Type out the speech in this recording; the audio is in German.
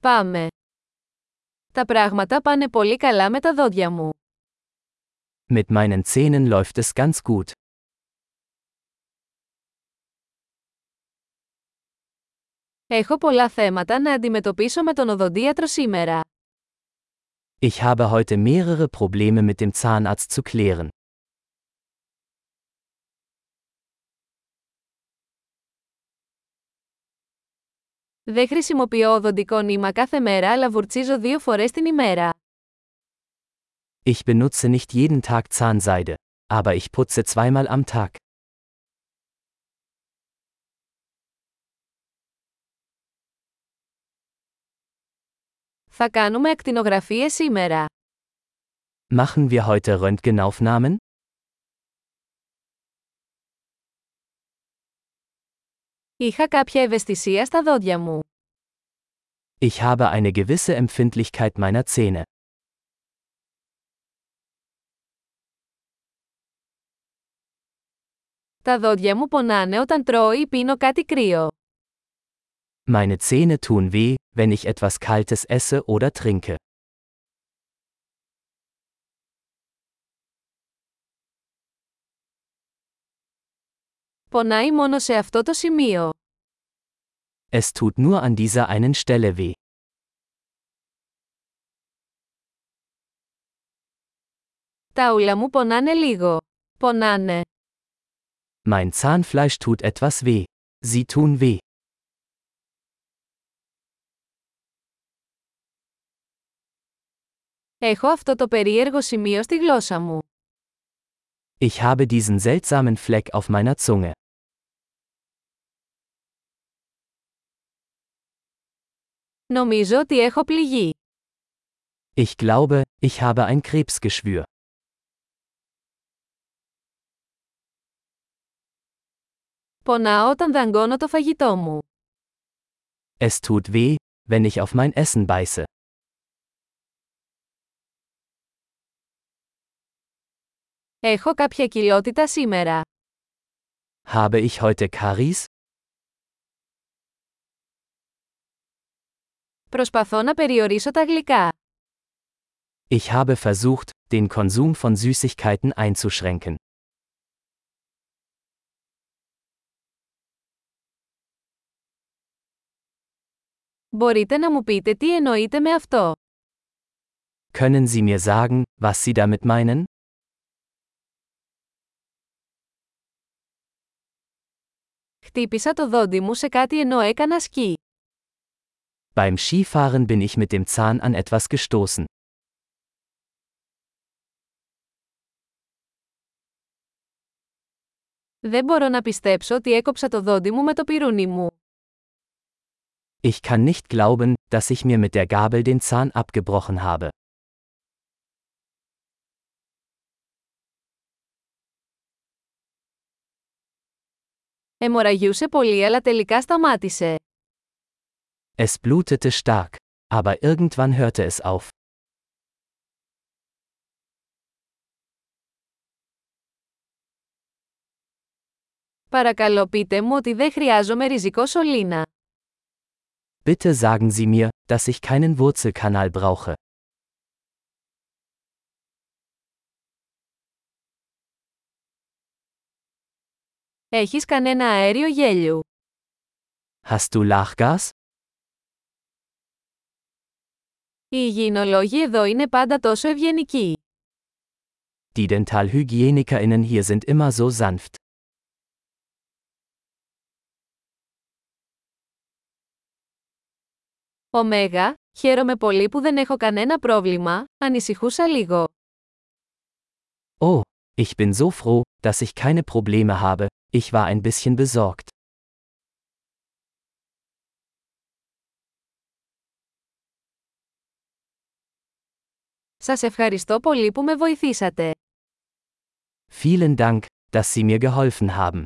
Πάμε. Τα πράγματα πάνε πολύ καλά με τα δόντια μου. Mit meinen Zähnen läuft es ganz gut. Έχω πολλά θέματα να αντιμετωπίσω με τον οδοντίατρο σήμερα. Ich habe heute mehrere Probleme mit dem Zahnarzt zu klären. Δεν χρησιμοποιώ οδοντικό νήμα κάθε μέρα αλλά βουρτσίζω δύο φορές την ημέρα. Ich benutze nicht jeden Tag Zahnseide, aber ich putze zweimal am Tag. Θα κάνουμε ακτινογραφίες σήμερα. Machen wir heute Röntgenaufnahmen? Είχα κάποια ευαισθησία στα δόντια μου. Ich habe eine gewisse Empfindlichkeit meiner Zähne. Τα δόντια μου πονάνε όταν τρώω ή πίνω κάτι κρύο. Meine Zähne tun weh, wenn ich etwas Kaltes esse oder trinke. Πονάει μόνο σε αυτό το σημείο. Es tut nur an dieser einen Stelle weh. Τα ούλα μου πονάνε λίγο. Πονάνε. Mein Zahnfleisch tut etwas weh. Sie tun weh. Έχω αυτό το περίεργο σημείο στη γλώσσα μου. Ich habe diesen seltsamen Fleck auf meiner Zunge. Νομίζω ότι έχω πληγεί. Ich glaube, ich habe ein Krebsgeschwür. Πονάω όταν δαγκώνω το φαγητό μου. Es tut weh, wenn ich auf mein Essen beiße. Έχω κάποια κοιλιότητα σήμερα. Habe ich heute Karies? Προσπαθώ να περιορίσω τα γλυκά. Ich habe versucht, den Konsum von Süßigkeiten einzuschränken. Μπορείτε να μου πείτε τι εννοείτε με αυτό. Können Sie mir sagen, was Sie damit meinen? Χτύπησα το δόντι μου σε κάτι ενώ έκανα σκι. Beim Skifahren bin ich mit dem Zahn an etwas gestoßen. Δεν μπορώ να πιστέψω ότι έκοψα το δόντι μου με το πυρούνι μου. Ich kann nicht glauben, dass ich mir mit der Gabel den Zahn abgebrochen habe. Εμοραγιούσε πολύ αλλά τελικά σταμάτησε. Es blutete stark, aber irgendwann hörte es auf. Παρακαλώ πείτε μου ότι δεν χρειάζομαι ριζικό σωλήνα. Bitte sagen Sie mir, dass ich keinen Wurzelkanal brauche. Έχεις κανένα αέριο γέλιου. Hast du Lachgas? Οι υγιεινολόγοι εδώ είναι πάντα τόσο ευγενικοί. Die Dentalhygieniker*innen hier sind immer so sanft. Ωμέγα, χαίρομαι πολύ που δεν έχω κανένα πρόβλημα, ανησυχούσα λίγο. Oh, ich bin so froh, dass ich keine Probleme habe, ich war ein bisschen besorgt. Σας ευχαριστώ πολύ που με βοηθήσατε. Vielen Dank, dass Sie mir geholfen haben.